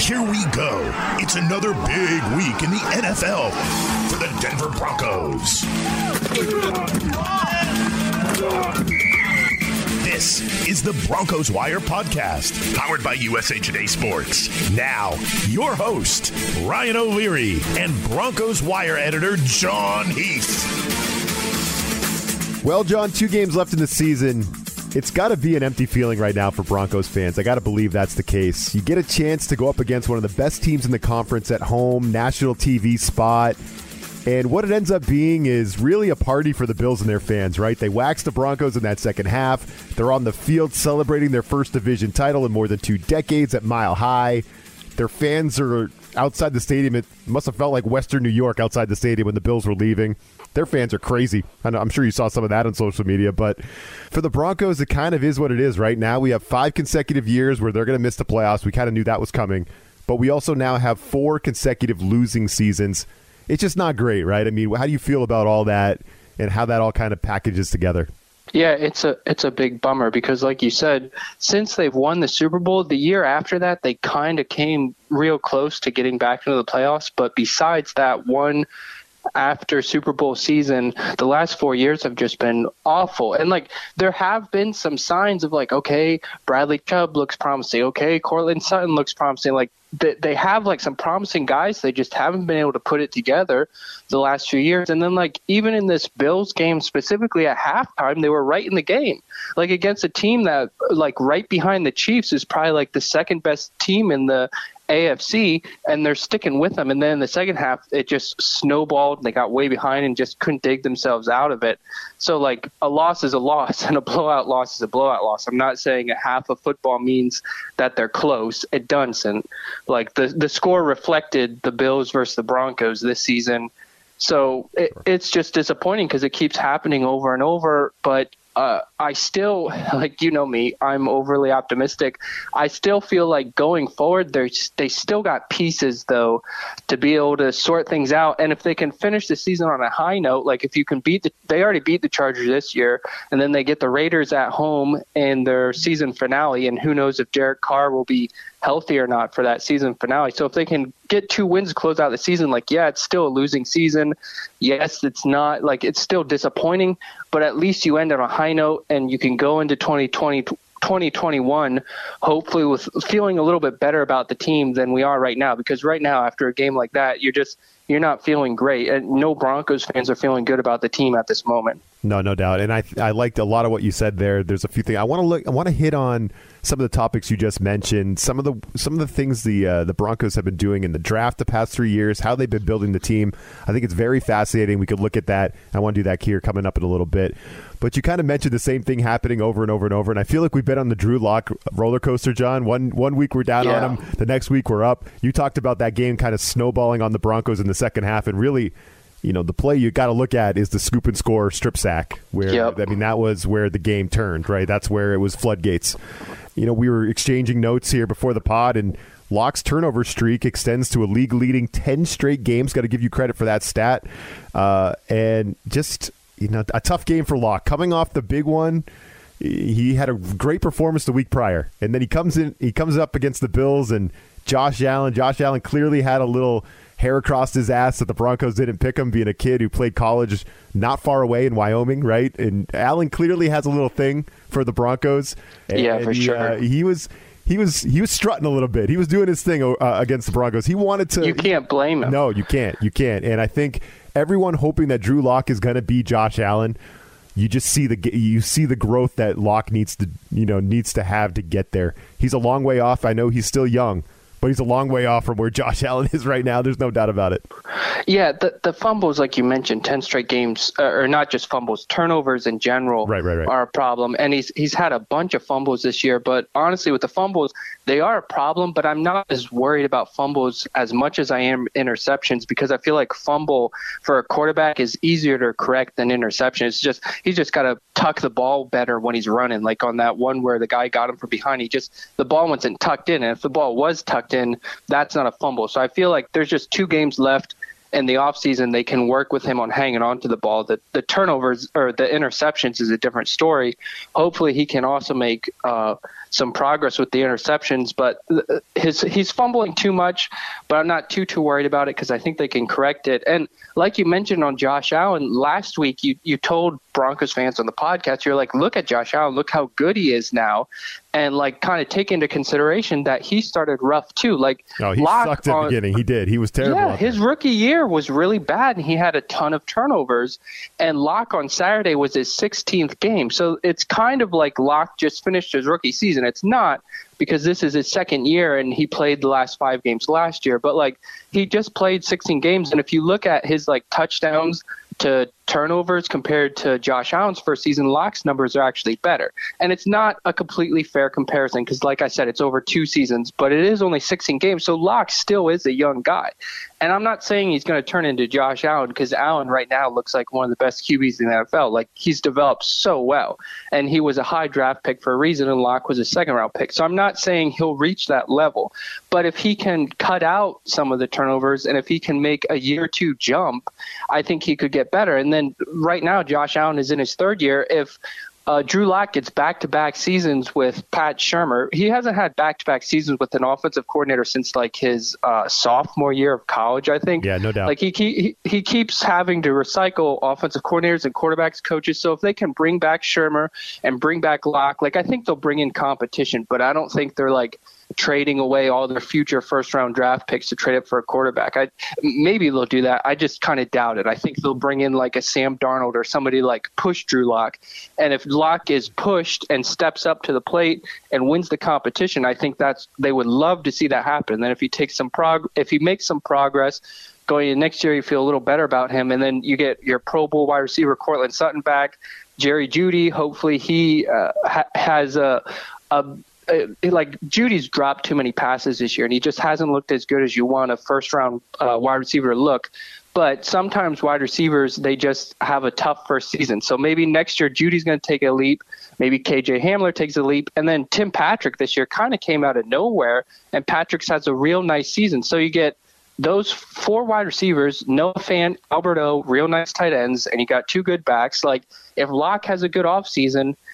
Here we go. It's another big week in the NFL for the Denver Broncos. This is the Broncos Wire podcast, powered by USA Today Sports. Now, your host, Ryan O'Leary, and Broncos Wire editor, John Heath. Well, John, two games left in the season. It's got to be an empty feeling right now for Broncos fans. I got to believe that's the case. You get a chance to go up against one of the best teams in the conference at home, national TV spot. And what it ends up being is really a party for the Bills and their fans, right? They waxed the Broncos in that second half. They're on the field celebrating their first division title in more than two decades at Mile High. Their fans are outside the stadium. It must have felt like Western New York outside the stadium when the Bills were leaving their fans are crazy. I'm sure you saw some of that on social media, but for the Broncos, it kind of is what it is right now. We have five consecutive years where they're going to miss the playoffs. We kind of knew that was coming, but we also now have four consecutive losing seasons. It's just not great, right? I mean, how do you feel about all that and how that all kind of packages together? Yeah, it's a it's a big bummer because like you said, since they've won the Super Bowl, the year after that they kind of came real close to getting back into the playoffs, but besides that one after Super Bowl season, the last four years have just been awful. And like there have been some signs of like, okay, Bradley Chubb looks promising. Okay, Courtland Sutton looks promising. Like they, they have like some promising guys. They just haven't been able to put it together the last few years. And then like even in this Bills game specifically at halftime, they were right in the game. Like against a team that like right behind the Chiefs is probably like the second best team in the AFC, and they're sticking with them. And then in the second half, it just snowballed. And They got way behind and just couldn't dig themselves out of it. So, like, a loss is a loss, and a blowout loss is a blowout loss. I'm not saying a half of football means that they're close. It doesn't. Like, the, the score reflected the Bills versus the Broncos this season. So it, it's just disappointing because it keeps happening over and over. But uh, I still, like you know me, I'm overly optimistic. I still feel like going forward, they they still got pieces though to be able to sort things out. And if they can finish the season on a high note, like if you can beat the, they already beat the Chargers this year, and then they get the Raiders at home in their season finale, and who knows if Derek Carr will be healthy or not for that season finale. So if they can get two wins to close out the season, like yeah, it's still a losing season. Yes, it's not like it's still disappointing, but at least you end on a high note and you can go into 2020 2021 hopefully with feeling a little bit better about the team than we are right now because right now after a game like that you're just you're not feeling great and no Broncos fans are feeling good about the team at this moment. No, no doubt. And I I liked a lot of what you said there. There's a few things I want to look I want to hit on some of the topics you just mentioned, some of the some of the things the uh, the Broncos have been doing in the draft the past three years, how they've been building the team. I think it's very fascinating. We could look at that. I want to do that here coming up in a little bit. But you kind of mentioned the same thing happening over and over and over, and I feel like we've been on the Drew Lock roller coaster, John. One one week we're down yeah. on him, the next week we're up. You talked about that game kind of snowballing on the Broncos in the second half, and really you know the play you got to look at is the scoop and score strip sack where yep. i mean that was where the game turned right that's where it was floodgates you know, we were exchanging notes here before the pod, and Lock's turnover streak extends to a league leading 10 straight games. Got to give you credit for that stat. Uh, and just, you know, a tough game for Lock. Coming off the big one, he had a great performance the week prior. And then he comes in, he comes up against the Bills and Josh Allen. Josh Allen clearly had a little hair across his ass that the Broncos didn't pick him, being a kid who played college not far away in Wyoming, right? And Allen clearly has a little thing for the Broncos. And, yeah, for he, sure. Uh, he was he was he was strutting a little bit. He was doing his thing uh, against the Broncos. He wanted to. You can't blame him. No, you can't. You can't. And I think everyone hoping that Drew Lock is going to be Josh Allen. You just see the you see the growth that Lock needs to you know needs to have to get there. He's a long way off. I know he's still young, but he's a long way off from where Josh Allen is right now. There's no doubt about it. Yeah, the the fumbles, like you mentioned, ten straight games, uh, or not just fumbles, turnovers in general, right, right, right. are a problem. And he's he's had a bunch of fumbles this year. But honestly, with the fumbles, they are a problem. But I'm not as worried about fumbles as much as I am interceptions because I feel like fumble for a quarterback is easier to correct than interception. It's just he's just got to tuck the ball better when he's running. Like on that one where the guy got him from behind, he just the ball wasn't tucked in, and if the ball was tucked in, that's not a fumble. So I feel like there's just two games left in the offseason they can work with him on hanging on to the ball. The, the turnovers or the interceptions is a different story. Hopefully, he can also make uh, some progress with the interceptions, but his he's fumbling too much. But I'm not too too worried about it because I think they can correct it. And like you mentioned on Josh Allen last week, you you told Broncos fans on the podcast, you're like, look at Josh Allen, look how good he is now, and like kind of take into consideration that he started rough too. Like, oh, he sucked at the beginning. He did. He was terrible. Yeah, his there. rookie year was really bad, and he had a ton of turnovers. And Lock on Saturday was his 16th game, so it's kind of like Lock just finished his rookie season. It's not because this is his second year and he played the last five games last year. But like he just played 16 games, and if you look at his like touchdowns to turnovers compared to Josh Allen's first season, Lock's numbers are actually better. And it's not a completely fair comparison because, like I said, it's over two seasons, but it is only 16 games. So Lock still is a young guy. And I'm not saying he's going to turn into Josh Allen because Allen right now looks like one of the best QBs in the NFL. Like he's developed so well. And he was a high draft pick for a reason, and Lock was a second round pick. So I'm not saying he'll reach that level. But if he can cut out some of the turnovers and if he can make a year two jump, I think he could get better. And then then right now, Josh Allen is in his third year. If uh, Drew Lock gets back-to-back seasons with Pat Shurmur. He hasn't had back-to-back seasons with an offensive coordinator since like his uh, sophomore year of college, I think. Yeah, no doubt. Like he, he he keeps having to recycle offensive coordinators and quarterbacks coaches. So if they can bring back Shurmur and bring back Lock, like I think they'll bring in competition. But I don't think they're like trading away all their future first round draft picks to trade up for a quarterback. I maybe they'll do that. I just kind of doubt it. I think they'll bring in like a Sam Darnold or somebody like push Drew Lock. And if Lock is pushed and steps up to the plate and wins the competition, I think that's they would love to see that happen. And then if he takes some prog if he makes some progress going into next year, you feel a little better about him. And then you get your Pro Bowl wide receiver Courtland Sutton back. Jerry Jeudy, hopefully he uh, ha- has a, a uh, like Jeudy's dropped too many passes this year, and he just hasn't looked as good as you want a first round uh, wide receiver look. But sometimes wide receivers they just have a tough first season. So maybe next year Jeudy's going to take a leap. Maybe KJ Hamler takes a leap, and then Tim Patrick this year kind of came out of nowhere, and Patrick's has a real nice season. So you get those four wide receivers, Noah Fant, Alberto, real nice tight ends, and you got two good backs. Like if Lock has a good offseason –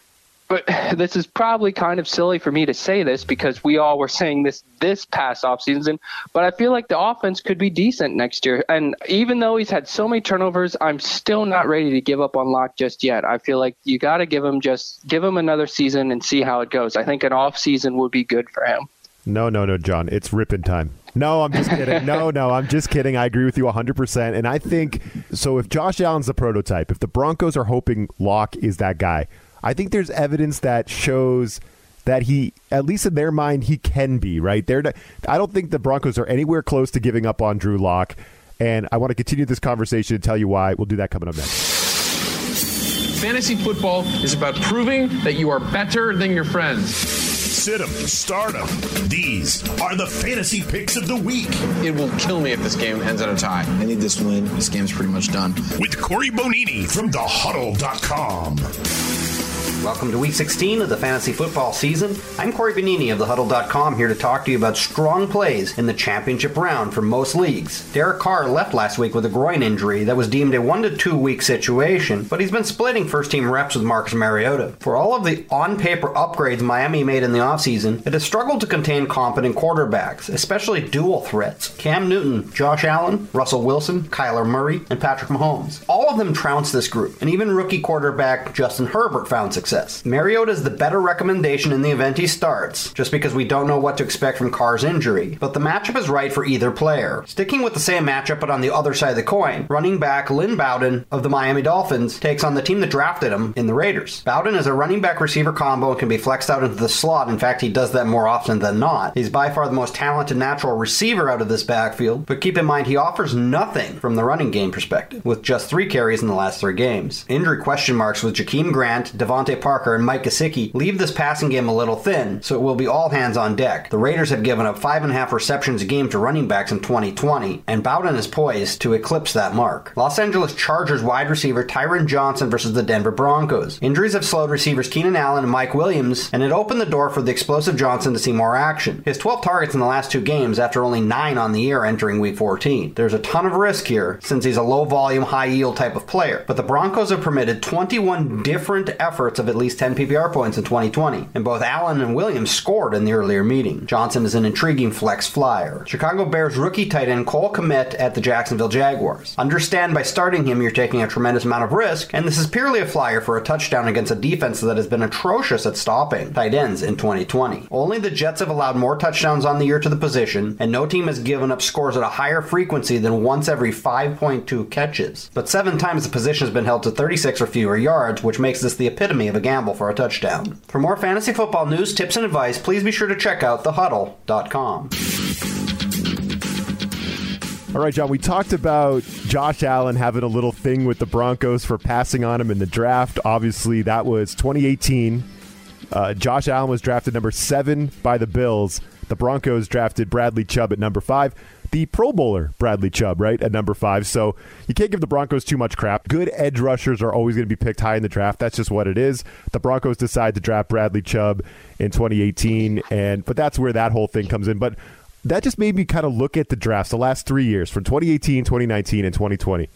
but this is probably kind of silly for me to say this because we all were saying this this past offseason, but I feel like the offense could be decent next year. And even though he's had so many turnovers, I'm still not ready to give up on Lock just yet. I feel like you got to give him just give him another season and see how it goes. I think an off season would be good for him. No, no, no, John. It's ripping time. No, I'm just kidding. No, no, I'm just kidding. I agree with you 100%. And I think so if Josh Allen's the prototype, if the Broncos are hoping Lock is that guy, I think there's evidence that shows that he, at least in their mind, he can be right. They're not, I don't think the Broncos are anywhere close to giving up on Drew Lock, and I want to continue this conversation and tell you why. We'll do that coming up next. Fantasy football is about proving that you are better than your friends. Sit 'em, start 'em. These are the fantasy picks of the week. It will kill me if this game ends in a tie. I need this win. This game's pretty much done. With Corey Bonini from thehuddle.com. Welcome to week 16 of the fantasy football season. I'm Corey Benini of thehuddle.com here to talk to you about strong plays in the championship round for most leagues. Derek Carr left last week with a groin injury that was deemed a 1 to 2 week situation, but he's been splitting first team reps with Marcus Mariota. For all of the on paper upgrades Miami made in the offseason, it has struggled to contain competent quarterbacks, especially dual threats Cam Newton, Josh Allen, Russell Wilson, Kyler Murray, and Patrick Mahomes. All of them trounced this group, and even rookie quarterback Justin Herbert found success success. Mariota is the better recommendation in the event he starts, just because we don't know what to expect from Carr's injury, but the matchup is right for either player. Sticking with the same matchup but on the other side of the coin, running back Lynn Bowden of the Miami Dolphins takes on the team that drafted him in the Raiders. Bowden is a running back receiver combo and can be flexed out into the slot. In fact, he does that more often than not. He's by far the most talented natural receiver out of this backfield, but keep in mind he offers nothing from the running game perspective, with just three carries in the last three games. Injury question marks with Jakeem Grant, DeVante Parker and Mike Gesicki leave this passing game a little thin, so it will be all hands on deck. The Raiders have given up five and a half receptions a game to running backs in 2020, and Bowden is poised to eclipse that mark. Los Angeles Chargers wide receiver Tyron Johnson versus the Denver Broncos. Injuries have slowed receivers Keenan Allen and Mike Williams, and it opened the door for the explosive Johnson to see more action. His 12 targets in the last two games after only 9 on the year entering week 14. There's a ton of risk here since he's a low volume, high yield type of player, but the Broncos have permitted 21 different efforts of at least 10 PPR points in 2020, and both Allen and Williams scored in the earlier meeting. Johnson is an intriguing flex flyer. Chicago Bears rookie tight end Cole Kmet at the Jacksonville Jaguars. Understand by starting him, you're taking a tremendous amount of risk, and this is purely a flyer for a touchdown against a defense that has been atrocious at stopping tight ends in 2020. Only the Jets have allowed more touchdowns on the year to the position, and no team has given up scores at a higher frequency than once every 5.2 catches. But seven times the position has been held to 36 or fewer yards, which makes this the epitome of a gamble for a touchdown. For more fantasy football news, tips, and advice, please be sure to check out thehuddle.com. All right, John, we talked about Josh Allen having a little thing with the Broncos for passing on him in the draft. Obviously, that was 2018. Uh, Josh Allen was drafted number seven by the Bills. The Broncos drafted Bradley Chubb at number five. The Pro Bowler, Bradley Chubb, right, at number five. So you can't give the Broncos too much crap. Good edge rushers are always going to be picked high in the draft. That's just what it is. The Broncos decide to draft Bradley Chubb in 2018, and but that's where that whole thing comes in. But that just made me kind of look at the drafts the last three years from 2018, 2019, and 2020.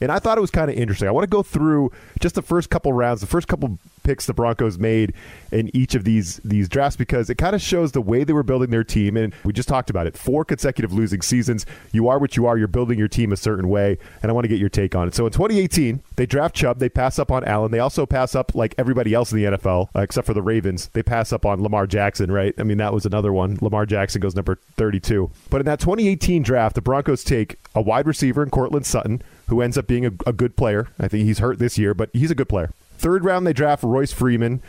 And I thought it was kind of interesting. I want to go through just the first couple rounds, the first couple picks the Broncos made in each of these these drafts because it kind of shows the way they were building their team. And we just talked about it: four consecutive losing seasons. You are what you are. You're building your team a certain way, and I want to get your take on it. So in 2018, they draft Chubb. They pass up on Allen. They also pass up like everybody else in the NFL, uh, except for the Ravens. They pass up on Lamar Jackson. Right? I mean, that was another one. Lamar Jackson goes number 32. But in that 2018 draft, the Broncos take a wide receiver in Courtland Sutton, who ends up being a, a good player. I think he's hurt this year, but he's a good player. Third round, they draft Royce Freeman.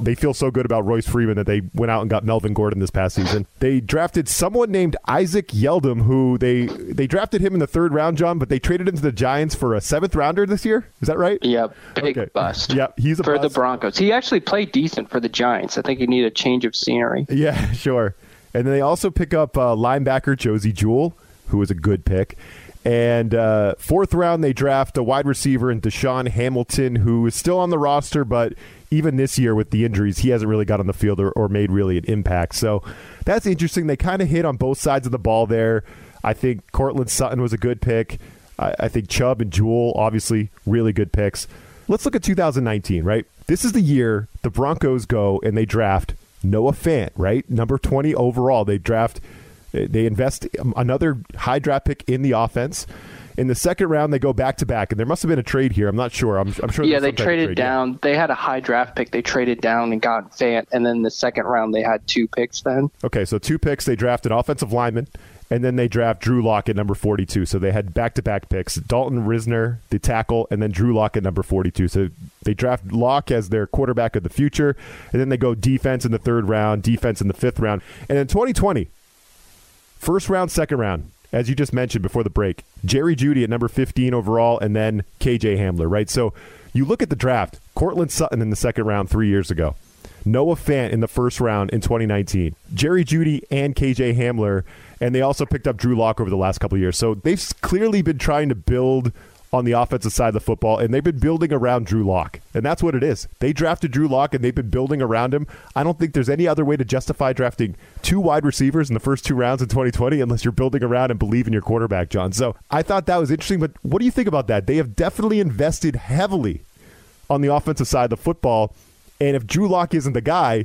They feel so good about Royce Freeman that they went out and got Melvin Gordon this past season. They drafted someone named Isaac Yiadom, who they they drafted him in the third round, John, but they traded him to the Giants for a seventh rounder this year. Is that right? Yep, big okay. bust. Yep, he's a for bust. the Broncos. He actually played decent for the Giants. I think he needed a change of scenery. Yeah, sure. And then they also pick up uh, linebacker Josey Jewell, who was a good pick. And uh, fourth round, they draft a wide receiver in DaeSean Hamilton, who is still on the roster, but even this year with the injuries, he hasn't really got on the field or, or made really an impact. So that's interesting. They kind of hit on both sides of the ball there. I think Courtland Sutton was a good pick. I, I think Chubb and Jewell, obviously, really good picks. Let's look at 2019, right? This is the year the Broncos go and they draft Noah Fant, right? Number 20 overall. They draft they invest another high draft pick in the offense. In the second round, they go back to back, and there must have been a trade here. I'm not sure. I'm, I'm sure. Yeah, they traded down. Yeah. They had a high draft pick. They traded down and got Fant, and then the second round they had two picks. Then okay, so two picks. They draft an offensive lineman, and then they draft Drew Lock at number 42. So they had back to back picks: Dalton Risner, the tackle, and then Drew Lock at number 42. So they draft Lock as their quarterback of the future, and then they go defense in the third round, defense in the fifth round, and in 2020 First round, second round, as you just mentioned before the break, Jerry Jeudy at number 15 overall, and then KJ Hamler, right? So you look at the draft, Courtland Sutton in the second round three years ago, Noah Fant in the first round in 2019, Jerry Jeudy and KJ Hamler, and they also picked up Drew Lock over the last couple years. So they've clearly been trying to build on the offensive side of the football, and they've been building around Drew Lock. And that's what it is. They drafted Drew Lock, and they've been building around him. I don't think there's any other way to justify drafting two wide receivers in the first two rounds in 2020 unless you're building around and believe in your quarterback, John. So I thought that was interesting, but what do you think about that? They have definitely invested heavily on the offensive side of the football. And if Drew Lock isn't the guy,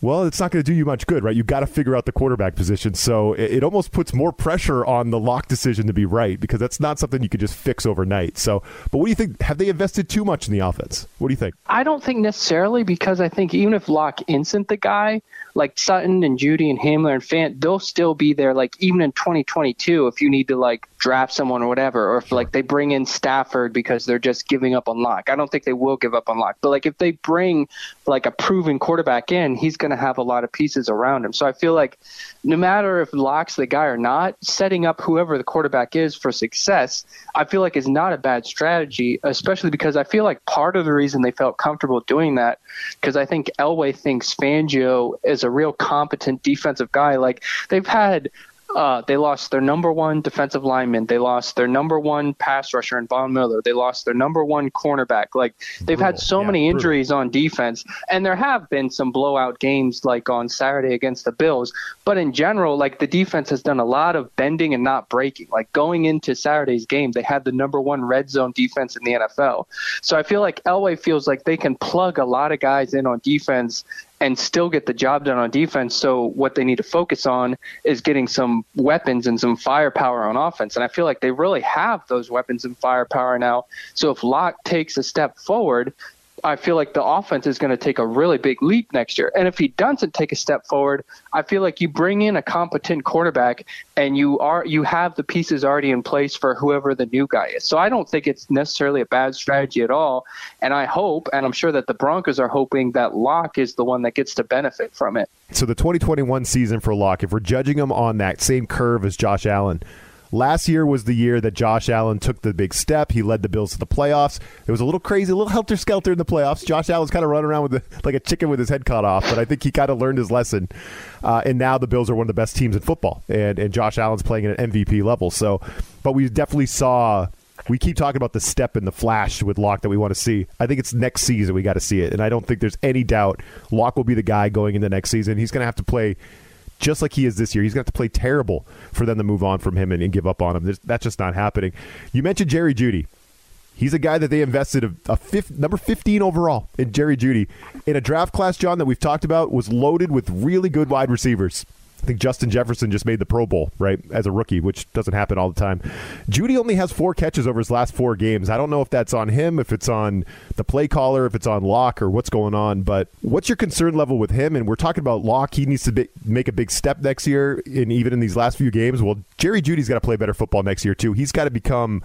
well, it's not going to do you much good, right? You've got to figure out the quarterback position. So it, it, almost puts more pressure on the lock decision to be right because that's not something you could just fix overnight. So, but what do you think? Have they invested too much in the offense? What do you think? I don't think necessarily because I think even if Lock isn't the guy, like Sutton and Jeudy and Hamler and Fant, they'll still be there. Like even in 2022, if you need to like draft someone or whatever, or if like they bring in Stafford because they're just giving up on Lock. I don't think they will give up on Lock, but like if they bring like a proven quarterback in, he's going going to have a lot of pieces around him. So I feel like no matter if Lock's the guy or not, setting up whoever the quarterback is for success, I feel like is not a bad strategy, especially because I feel like part of the reason they felt comfortable doing that, because I think Elway thinks Fangio is a real competent defensive guy. Like they've had uh, they lost their number one defensive lineman. They lost their number one pass rusher in Von Miller. They lost their number one cornerback. Like they've brutal. had so yeah, many injuries brutal. on defense, and there have been some blowout games like on Saturday against the Bills. But in general, like the defense has done a lot of bending and not breaking. Like going into Saturday's game, they had the number one red zone defense in the NFL. So I feel like Elway feels like they can plug a lot of guys in on defense and still get the job done on defense. So what they need to focus on is getting some weapons and some firepower on offense. And I feel like they really have those weapons and firepower now. So if Lock takes a step forward, I feel like the offense is going to take a really big leap next year. And if he doesn't take a step forward, I feel like you bring in a competent quarterback and you are you have the pieces already in place for whoever the new guy is. So I don't think it's necessarily a bad strategy at all. And I hope, and I'm sure that the Broncos are hoping that Lock is the one that gets to benefit from it. So the 2021 season for Lock, if we're judging him on that same curve as Josh Allen, Last year was the year that Josh Allen took the big step. He led the Bills to the playoffs. It was a little crazy, a little helter skelter in the playoffs. Josh Allen's kind of running around with the, like a chicken with his head cut off, but I think he kind of learned his lesson. Uh, and now the Bills are one of the best teams in football, and and Josh Allen's playing at an MVP level. So, but we definitely saw. We keep talking about the step and the flash with Lock that we want to see. I think it's next season we got to see it, and I don't think there's any doubt Lock will be the guy going into next season. He's going to have to play just like he is this year. He's going to have to play terrible for them to move on from him and, and give up on him. There's, that's just not happening. You mentioned Jerry Jeudy. He's a guy that they invested a, a fifth, number 15 overall in Jerry Jeudy in a draft class, John, that we've talked about was loaded with really good wide receivers. I think Justin Jefferson just made the Pro Bowl, right, as a rookie, which doesn't happen all the time. Jeudy only has four catches over his last four games. I don't know if that's on him, if it's on the play caller, if it's on Lock, or what's going on. But what's your concern level with him? And we're talking about Lock. He needs to be, make a big step next year, and even in these last few games. Well, Jerry Jeudy's got to play better football next year too. He's got to become,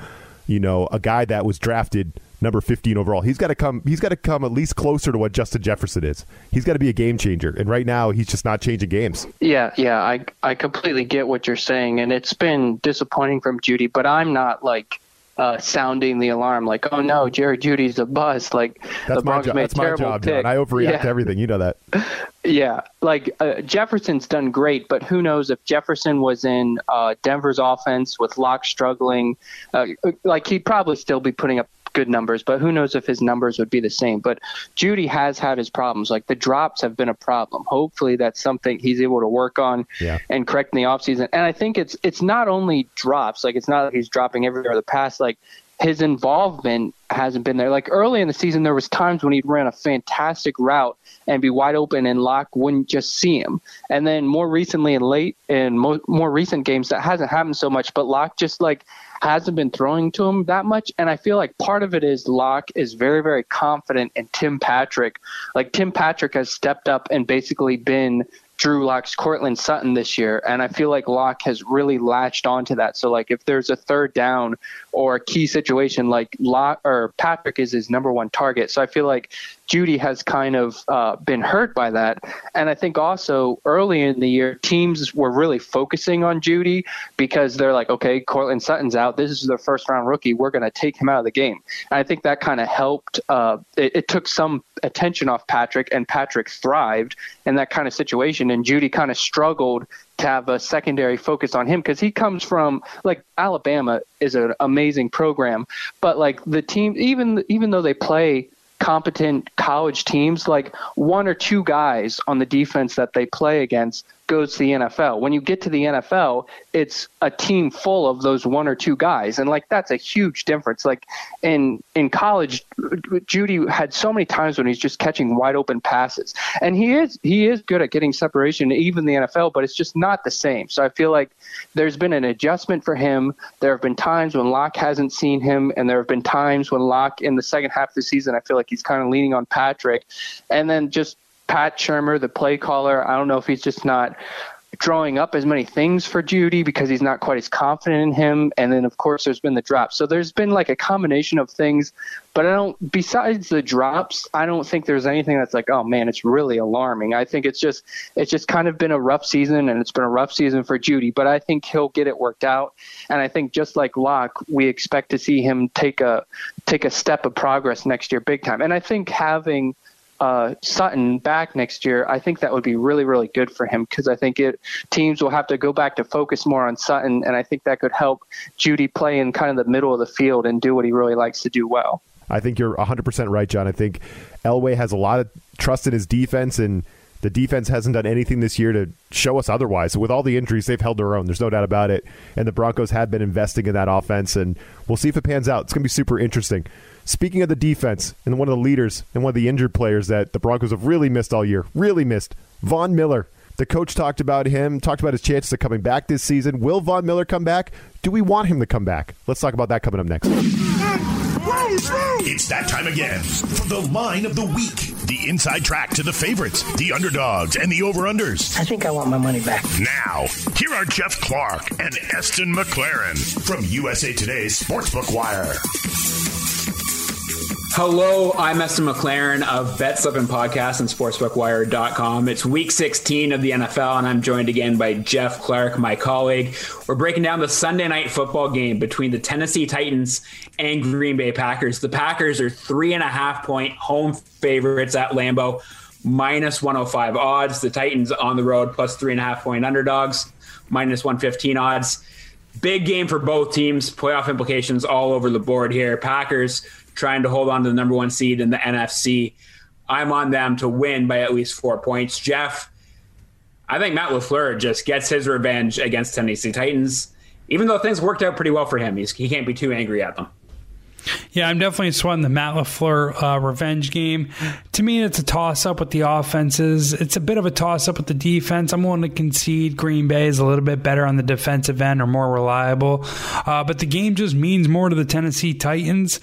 you know, a guy that was drafted number 15 overall. He's got to come he's got to come at least closer to what Justin Jefferson is. He's got to be a game changer. And right now he's just not changing games. Yeah, yeah, I I completely get what you're saying and it's been disappointing from Jeudy. but I'm not like uh, sounding the alarm like, oh no, Jerry Jeudy's a bust. Like that's the Broncos my made That's my job, pick. John. I overreact yeah. to everything. You know that. Yeah, like uh, Jefferson's done great, but who knows if Jefferson was in uh, Denver's offense with Lock struggling, uh, like he'd probably still be putting up good numbers, but who knows if his numbers would be the same. But Jeudy has had his problems. Like the drops have been a problem. Hopefully that's something he's able to work on yeah. and correct in the offseason. And I think it's it's not only drops, like it's not like he's dropping every other pass, like his involvement hasn't been there. Like early in the season, there was times when he'd run a fantastic route and be wide open, and Lock wouldn't just see him. And then more recently, and late in mo- more recent games, that hasn't happened so much. But Lock just like hasn't been throwing to him that much. And I feel like part of it is Lock is very, very confident in Tim Patrick. Like Tim Patrick has stepped up and basically been Drew Lock's Courtland Sutton this year, and I feel like Lock has really latched onto that. So like if there's a third down or a key situation, like Lock or Patrick is his number one target. So I feel like Jeudy has kind of uh, been hurt by that. And I think also early in the year, teams were really focusing on Jeudy because they're like, okay, Courtland Sutton's out. This is their first round rookie. We're going to take him out of the game. And I think that kind of helped. Uh, it, it, took some attention off Patrick, and Patrick thrived in that kind of situation. And Jeudy kind of struggled to have a secondary focus on him because he comes from like Alabama is an amazing program, but like the team, even even though they play competent college teams, like one or two guys on the defense that they play against goes to the NFL. When you get to the NFL, it's a team full of those one or two guys, and like that's a huge difference. Like in in college, Jeudy had so many times when he's just catching wide open passes, and he is he is good at getting separation, even the NFL, but it's just not the same. So I feel like there's been an adjustment for him. There have been times when Lock hasn't seen him, and there have been times when Lock in the second half of the season, I feel like he's kind of leaning on Patrick, and then just Pat Shurmur, the play caller, I don't know if he's just not drawing up as many things for Jeudy because he's not quite as confident in him. And then, of course, there's been the drops. So there's been like a combination of things. But I don't, besides the drops, I don't think there's anything that's like, oh man, it's really alarming. I think it's just, it's just kind of been a rough season and it's been a rough season for Jeudy. But I think he'll get it worked out. And I think just like Lock, we expect to see him take a, take a step of progress next year big time. And I think having, uh, Sutton back next year, I think that would be really, really good for him because I think it teams will have to go back to focus more on Sutton, and I think that could help Jeudy play in kind of the middle of the field and do what he really likes to do well. I think you're 100% right, John. I think Elway has a lot of trust in his defense, and the defense hasn't done anything this year to show us otherwise. With all the injuries, they've held their own. There's no doubt about it. And the Broncos have been investing in that offense, and we'll see if it pans out. It's going to be super interesting. Speaking of the defense, and one of the leaders and one of the injured players that the Broncos have really missed all year, really missed, Von Miller. The coach talked about him, talked about his chances of coming back this season. Will Von Miller come back? Do we want him to come back? Let's talk about that coming up next. It's that time again for the line of the week. The inside track to the favorites, the underdogs, and the over-unders. I think I want my money back. Now, here are Jeff Clark and Eston McLaren from USA Today's Sportsbook Wire. Hello, I'm Esther McLaren of Bet Slippin' Podcast and SportsbookWire.com. It's week 16 of the NFL, and I'm joined again by Jeff Clark, my colleague. We're breaking down the Sunday night football game between the Tennessee Titans and Green Bay Packers. The Packers are three and a half point home favorites at Lambeau, minus 105 odds. The Titans on the road, plus three and a half point underdogs, minus 115 odds. Big game for both teams. Playoff implications all over the board here. Packers trying to hold on to the number one seed in the NFC. I'm on them to win by at least four points. Jeff, I think Matt LaFleur just gets his revenge against Tennessee Titans, even though things worked out pretty well for him. He's, he can't be too angry at them. Yeah, I'm definitely sweating the Matt LaFleur uh, revenge game. To me, it's a toss up with the offenses. It's a bit of a toss up with the defense. I'm willing to concede Green Bay is a little bit better on the defensive end or more reliable. Uh, but the game just means more to the Tennessee Titans.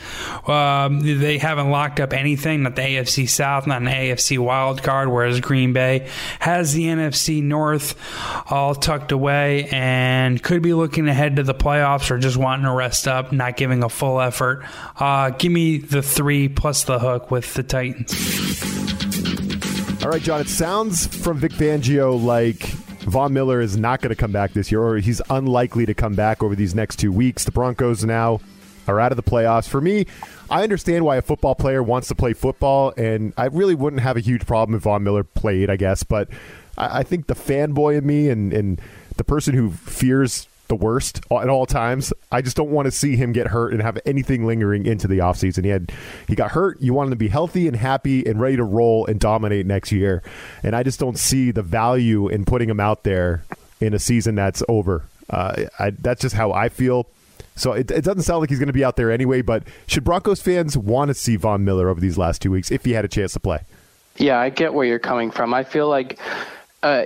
Um, they haven't locked up anything, not the AFC South, not an AFC wild card, whereas Green Bay has the NFC North all tucked away and could be looking ahead to the playoffs or just wanting to rest up, not giving a full effort. Uh, give me the three plus the hook with the Titans. All right, John, it sounds from Vic Fangio like Von Miller is not going to come back this year, or he's unlikely to come back over these next two weeks. The Broncos now are out of the playoffs. For me, I understand why a football player wants to play football, and I really wouldn't have a huge problem if Von Miller played, I guess. But I, I think the fanboy in me and, and the person who fears the worst at all times. I just don't want to see him get hurt and have anything lingering into the offseason. He had he got hurt. You want him to be healthy and happy and ready to roll and dominate next year. And I just don't see the value in putting him out there in a season that's over. Uh, I, that's just how I feel. So it, it doesn't sound like he's going to be out there anyway. But should Broncos fans want to see Von Miller over these last two weeks if he had a chance to play? Yeah, I get where you're coming from. I feel like uh,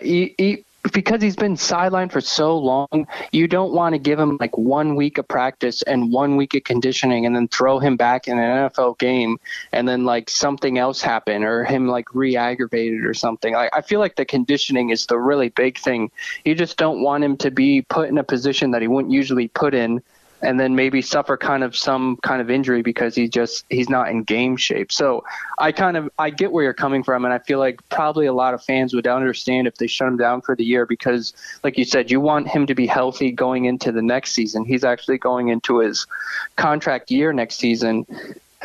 because he's been sidelined for so long, you don't want to give him like one week of practice and one week of conditioning and then throw him back in an NFL game and then like something else happen or him like re-aggravated or something. Like I feel like the conditioning is the really big thing. You just don't want him to be put in a position that he wouldn't usually put in and then maybe suffer kind of some kind of injury because he just he's not in game shape. So I kind of I get where you're coming from, and I feel like probably a lot of fans would understand if they shut him down for the year because, like you said, you want him to be healthy going into the next season. He's actually going into his contract year next season,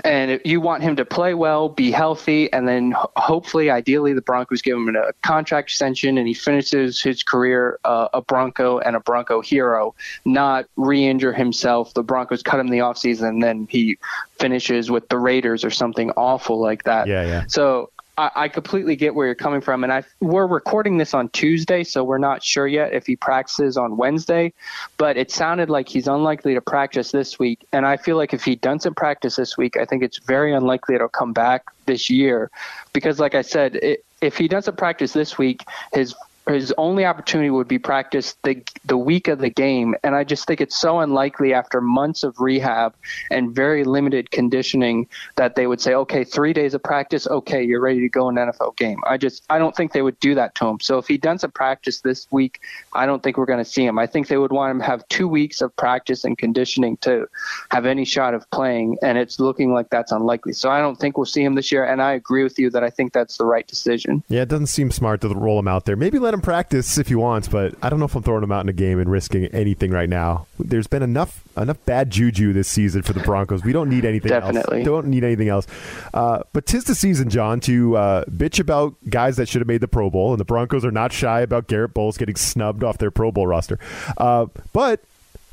and you want him to play well, be healthy, and then hopefully, ideally, the Broncos give him a contract extension and he finishes his career uh, a Bronco and a Bronco hero, not re-injure himself. The Broncos cut him in the offseason and then he finishes with the Raiders or something awful like that. Yeah, yeah. So I, I completely get where you're coming from, and I we're recording this on Tuesday, so we're not sure yet if he practices on Wednesday. But it sounded like he's unlikely to practice this week, and I feel like if he doesn't practice this week, I think it's very unlikely it'll come back this year, because like I said, it, if he doesn't practice this week, his his only opportunity would be practice the the week of the game, and I just think it's so unlikely after months of rehab and very limited conditioning that they would say, okay, three days of practice, okay, you're ready to go in an NFL game. I just I don't think they would do that to him. So if he doesn't practice this week, I don't think we're going to see him. I think they would want him to have two weeks of practice and conditioning to have any shot of playing, and it's looking like that's unlikely. So I don't think we'll see him this year, and I agree with you that I think that's the right decision. Yeah, it doesn't seem smart to roll him out there. Maybe let him practice if he wants, but I don't know if I'm throwing him out in a game and risking anything right now. There's been enough enough bad juju this season for the Broncos. We don't need anything Definitely. else. Don't need anything else. Uh, but tis the season, John, to uh, bitch about guys that should have made the Pro Bowl, and the Broncos are not shy about Garrett Bolles getting snubbed off their Pro Bowl roster. Uh, but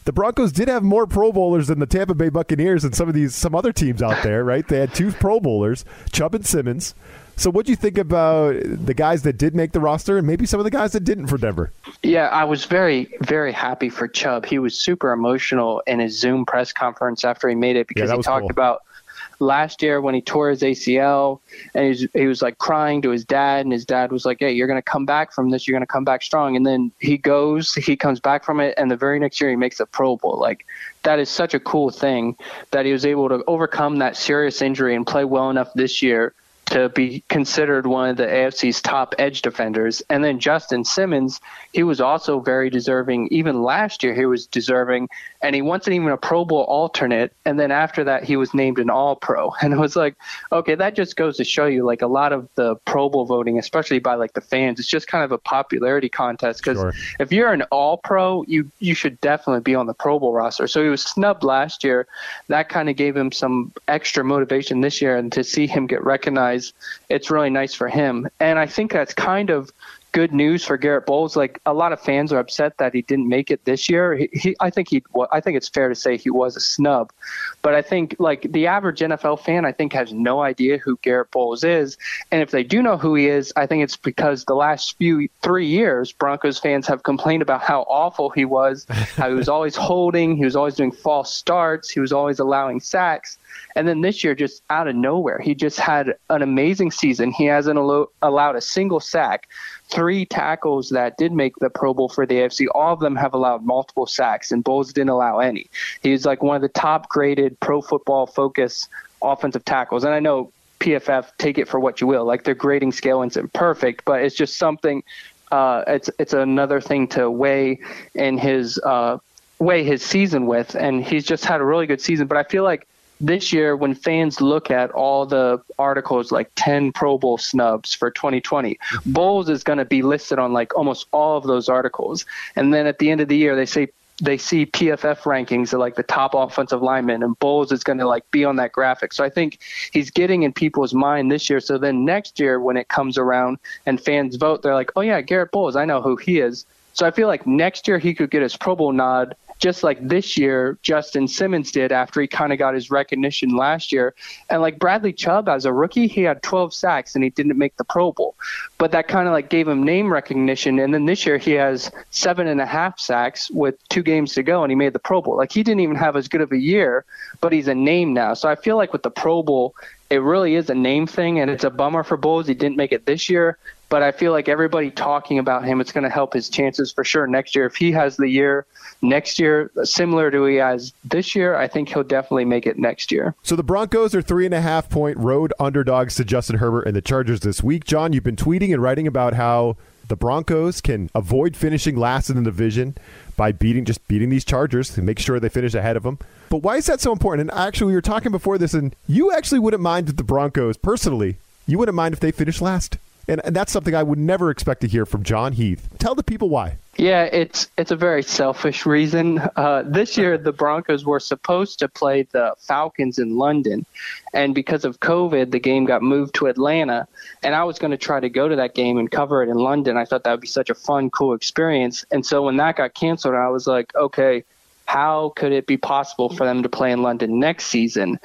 the Broncos did have more Pro Bowlers than the Tampa Bay Buccaneers and some of these some other teams out there, right? They had two Pro Bowlers, Chubb and Simmons. So, what do you think about the guys that did make the roster, and maybe some of the guys that didn't for Denver? Yeah, I was very, very happy for Chubb. He was super emotional in his Zoom press conference after he made it because Yeah, he talked cool. about last year when he tore his ACL and he was, he was like crying to his dad and his dad was like, "Hey, you're going to come back from this. You're going to come back strong." And then he goes, he comes back from it and the very next year he makes a Pro Bowl. Like that is such a cool thing that he was able to overcome that serious injury and play well enough this year to be considered one of the AFC's top edge defenders. And then Justin Simmons, he was also very deserving. Even last year, he was deserving, and he wasn't even a Pro Bowl alternate. And then after that, he was named an All Pro. And it was like, okay, that just goes to show you, like a lot of the Pro Bowl voting, especially by like the fans, it's just kind of a popularity contest. Because Sure. if you're an All Pro, you you should definitely be on the Pro Bowl roster. So he was snubbed last year. That kind of gave him some extra motivation this year, and to see him get recognized, it's really nice for him. And I think that's kind of good news for Garrett Bolles. Like a lot of fans are upset that he didn't make it this year. He, he I think he, I think it's fair to say he was a snub, but I think like the average NFL fan, I think has no idea who Garrett Bolles is, and if they do know who he is, I think it's because the last few three years Broncos fans have complained about how awful he was, how he was always holding, he was always doing false starts, he was always allowing sacks. And then this year, just out of nowhere, he just had an amazing season. He hasn't allo- allowed a single sack. Three tackles that did make the Pro Bowl for the AFC, all of them have allowed multiple sacks, and Bolles didn't allow any. He's like one of the top graded pro football focus offensive tackles. And I know PFF, take it for what you will. Like their grading scale isn't perfect, but it's just something. Uh, it's it's another thing to weigh in his uh, weigh his season with, and he's just had a really good season. But I feel like this year, when fans look at all the articles like 10 Pro Bowl snubs for 2020, Bolles is going to be listed on like almost all of those articles. And then at the end of the year, they say they see PFF rankings of like the top offensive lineman, and Bolles is going to like be on that graphic. So I think he's getting in people's mind this year. So then next year, when it comes around and fans vote, they're like, oh yeah, Garrett Bolles, I know who he is. So I feel like next year he could get his Pro Bowl nod, just like this year Justin Simmons did after he kind of got his recognition last year. And like Bradley Chubb as a rookie, he had 12 sacks and he didn't make the Pro Bowl, but that kind of like gave him name recognition. And then this year he has seven and a half sacks with two games to go and he made the Pro Bowl. Like he didn't even have as good of a year, but he's a name now. So I feel like with the Pro Bowl, it really is a name thing, and it's a bummer for Bolles. He didn't make it this year, but I feel like everybody talking about him, it's going to help his chances for sure next year. If he has the year next year similar to he has this year, I think he'll definitely make it next year. So the Broncos are three and a half point road underdogs to Justin Herbert and the Chargers this week. John, you've been tweeting and writing about how the Broncos can avoid finishing last in the division by beating just beating these Chargers to make sure they finish ahead of them. But why is that so important? And actually, we were talking before this, and you actually wouldn't mind if the Broncos, personally, you wouldn't mind if they finish last. And, and that's something I would never expect to hear from John Heath. Tell the people why. Yeah, it's it's a very selfish reason. Uh, this year, the Broncos were supposed to play the Falcons in London, and because of COVID, the game got moved to Atlanta. And I was going to try to go to that game and cover it in London. I thought that would be such a fun, cool experience. And so when that got canceled, I was like, okay, how could it be possible for them to play in London next season?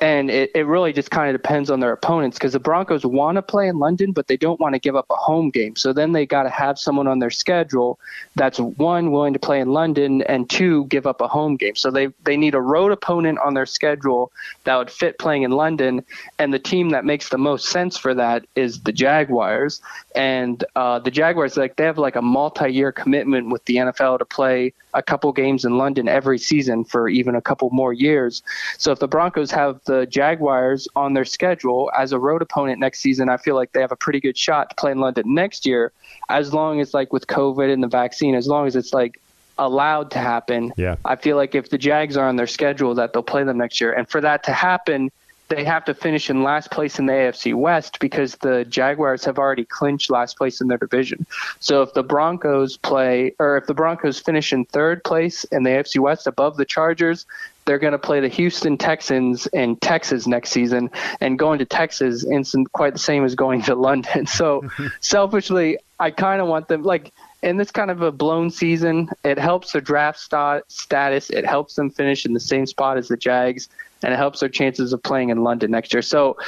And it, it really just kind of depends on their opponents because the Broncos want to play in London, but they don't want to give up a home game. So then they got to have someone on their schedule that's one willing to play in London and two give up a home game. So they they need a road opponent on their schedule that would fit playing in London, and the team that makes the most sense for that is the Jaguars. And uh, the Jaguars like they have like a multi-year commitment with the NFL to play a couple games in London every season for even a couple more years. So if the Broncos have the Jaguars on their schedule as a road opponent next season, I feel like they have a pretty good shot to play in London next year, as long as like with COVID and the vaccine, as long as it's like allowed to happen. Yeah. I feel like if the Jags are on their schedule that they'll play them next year. And for that to happen, they have to finish in last place in the AFC West because the Jaguars have already clinched last place in their division. So if the Broncos play, or if the Broncos finish in third place in the AFC West above the Chargers, they're going to play the Houston Texans in Texas next season, and going to Texas isn't quite the same as going to London. So selfishly, I kind of want them like in this kind of a blown season. It helps their draft st- status. It helps them finish in the same spot as the Jags and it helps their chances of playing in London next year. So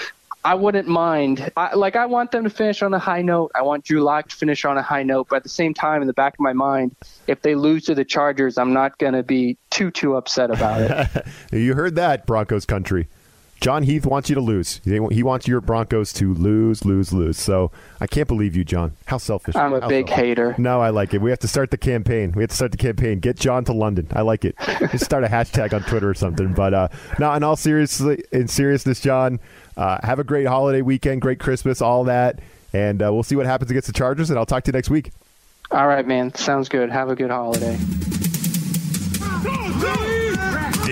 I wouldn't mind. I, like I want them to finish on a high note. I want Drew Lock to finish on a high note. But at the same time, in the back of my mind, if they lose to the Chargers, I'm not going to be too too upset about it. you heard that, Broncos country. John Heath wants you to lose. He wants your Broncos to lose, lose, lose. So I can't believe you, John. How selfish. I'm a How big selfish. hater. No, I like it. We have to start the campaign. We have to start the campaign. Get John to London. I like it. Just start a hashtag on Twitter or something. But uh, no, in all seriously, in seriousness, John, uh, have a great holiday weekend, great Christmas, all that, and uh, we'll see what happens against the Chargers. And I'll talk to you next week. All right, man. Sounds good. Have a good holiday.